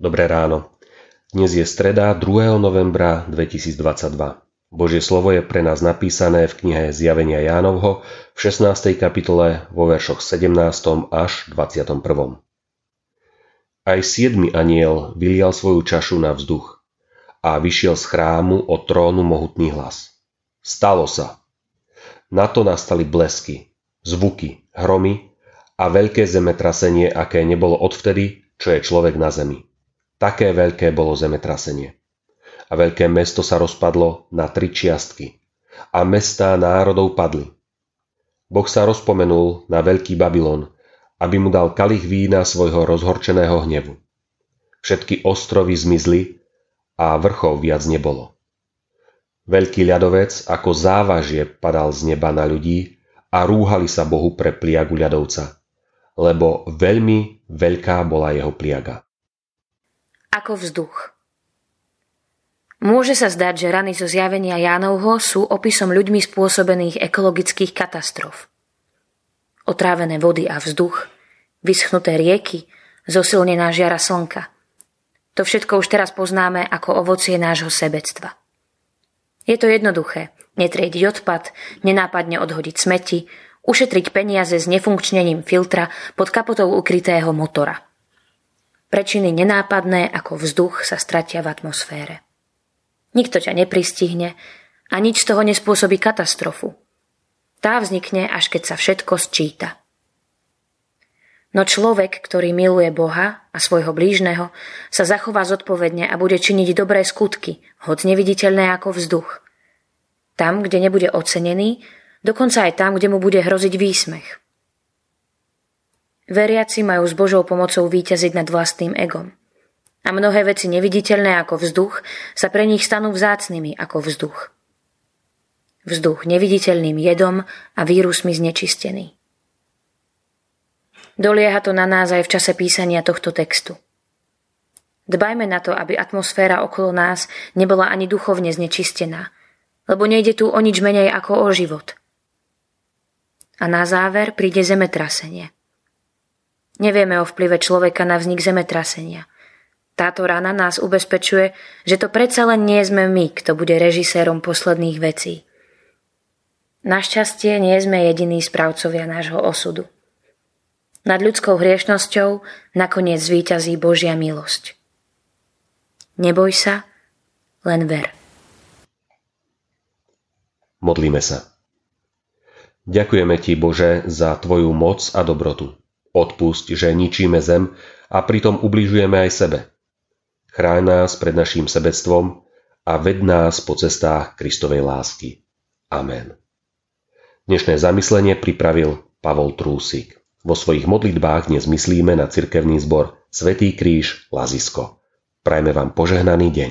Dobré ráno. Dnes je streda 2. novembra 2022. Božie slovo je pre nás napísané v knihe Zjavenia Jánovho v 16. kapitole vo veršoch 17. až 21. Aj siedmy aniel vylial svoju čašu na vzduch a vyšiel z chrámu od trónu mohutný hlas. Stalo sa. Na to nastali blesky, zvuky, hromy a veľké zemetrasenie, aké nebolo odvtedy, čo je človek na zemi. Také veľké bolo zemetrasenie. A veľké mesto sa rozpadlo na tri čiastky. A mestá národov padli. Boh sa rozpomenul na veľký Babylon, aby mu dal kalich vína svojho rozhorčeného hnevu. Všetky ostrovy zmizli a vrchov viac nebolo. Veľký ľadovec ako závažie padal z neba na ľudí a rúhali sa Bohu pre pliagu ľadovca, lebo veľmi veľká bola jeho pliaga ako vzduch. Môže sa zdať, že rany zo zjavenia Jánovho sú opisom ľuďmi spôsobených ekologických katastrof. Otrávené vody a vzduch, vyschnuté rieky, zosilnená žiara slnka. To všetko už teraz poznáme ako ovocie nášho sebectva. Je to jednoduché. Netriediť odpad, nenápadne odhodiť smeti, ušetriť peniaze s nefunkčnením filtra pod kapotou ukrytého motora – Prečiny nenápadné ako vzduch sa stratia v atmosfére. Nikto ťa nepristihne a nič z toho nespôsobí katastrofu. Tá vznikne, až keď sa všetko sčíta. No človek, ktorý miluje Boha a svojho blížneho, sa zachová zodpovedne a bude činiť dobré skutky, hoď neviditeľné ako vzduch. Tam, kde nebude ocenený, dokonca aj tam, kde mu bude hroziť výsmech. Veriaci majú s Božou pomocou výťaziť nad vlastným egom. A mnohé veci neviditeľné ako vzduch sa pre nich stanú vzácnými ako vzduch. Vzduch neviditeľným jedom a vírusmi znečistený. Dolieha to na nás aj v čase písania tohto textu. Dbajme na to, aby atmosféra okolo nás nebola ani duchovne znečistená, lebo nejde tu o nič menej ako o život. A na záver príde zemetrasenie – Nevieme o vplyve človeka na vznik zemetrasenia. Táto rana nás ubezpečuje, že to predsa len nie sme my, kto bude režisérom posledných vecí. Našťastie nie sme jediní správcovia nášho osudu. Nad ľudskou hriešnosťou nakoniec zvíťazí Božia milosť. Neboj sa, len ver. Modlíme sa. Ďakujeme Ti, Bože, za Tvoju moc a dobrotu. Odpusť, že ničíme zem a pritom ubližujeme aj sebe. Chráň nás pred naším sebectvom a ved nás po cestách Kristovej lásky. Amen. Dnešné zamyslenie pripravil Pavol Trúsik. Vo svojich modlitbách dnes myslíme na cirkevný zbor Svetý kríž Lazisko. Prajme vám požehnaný deň.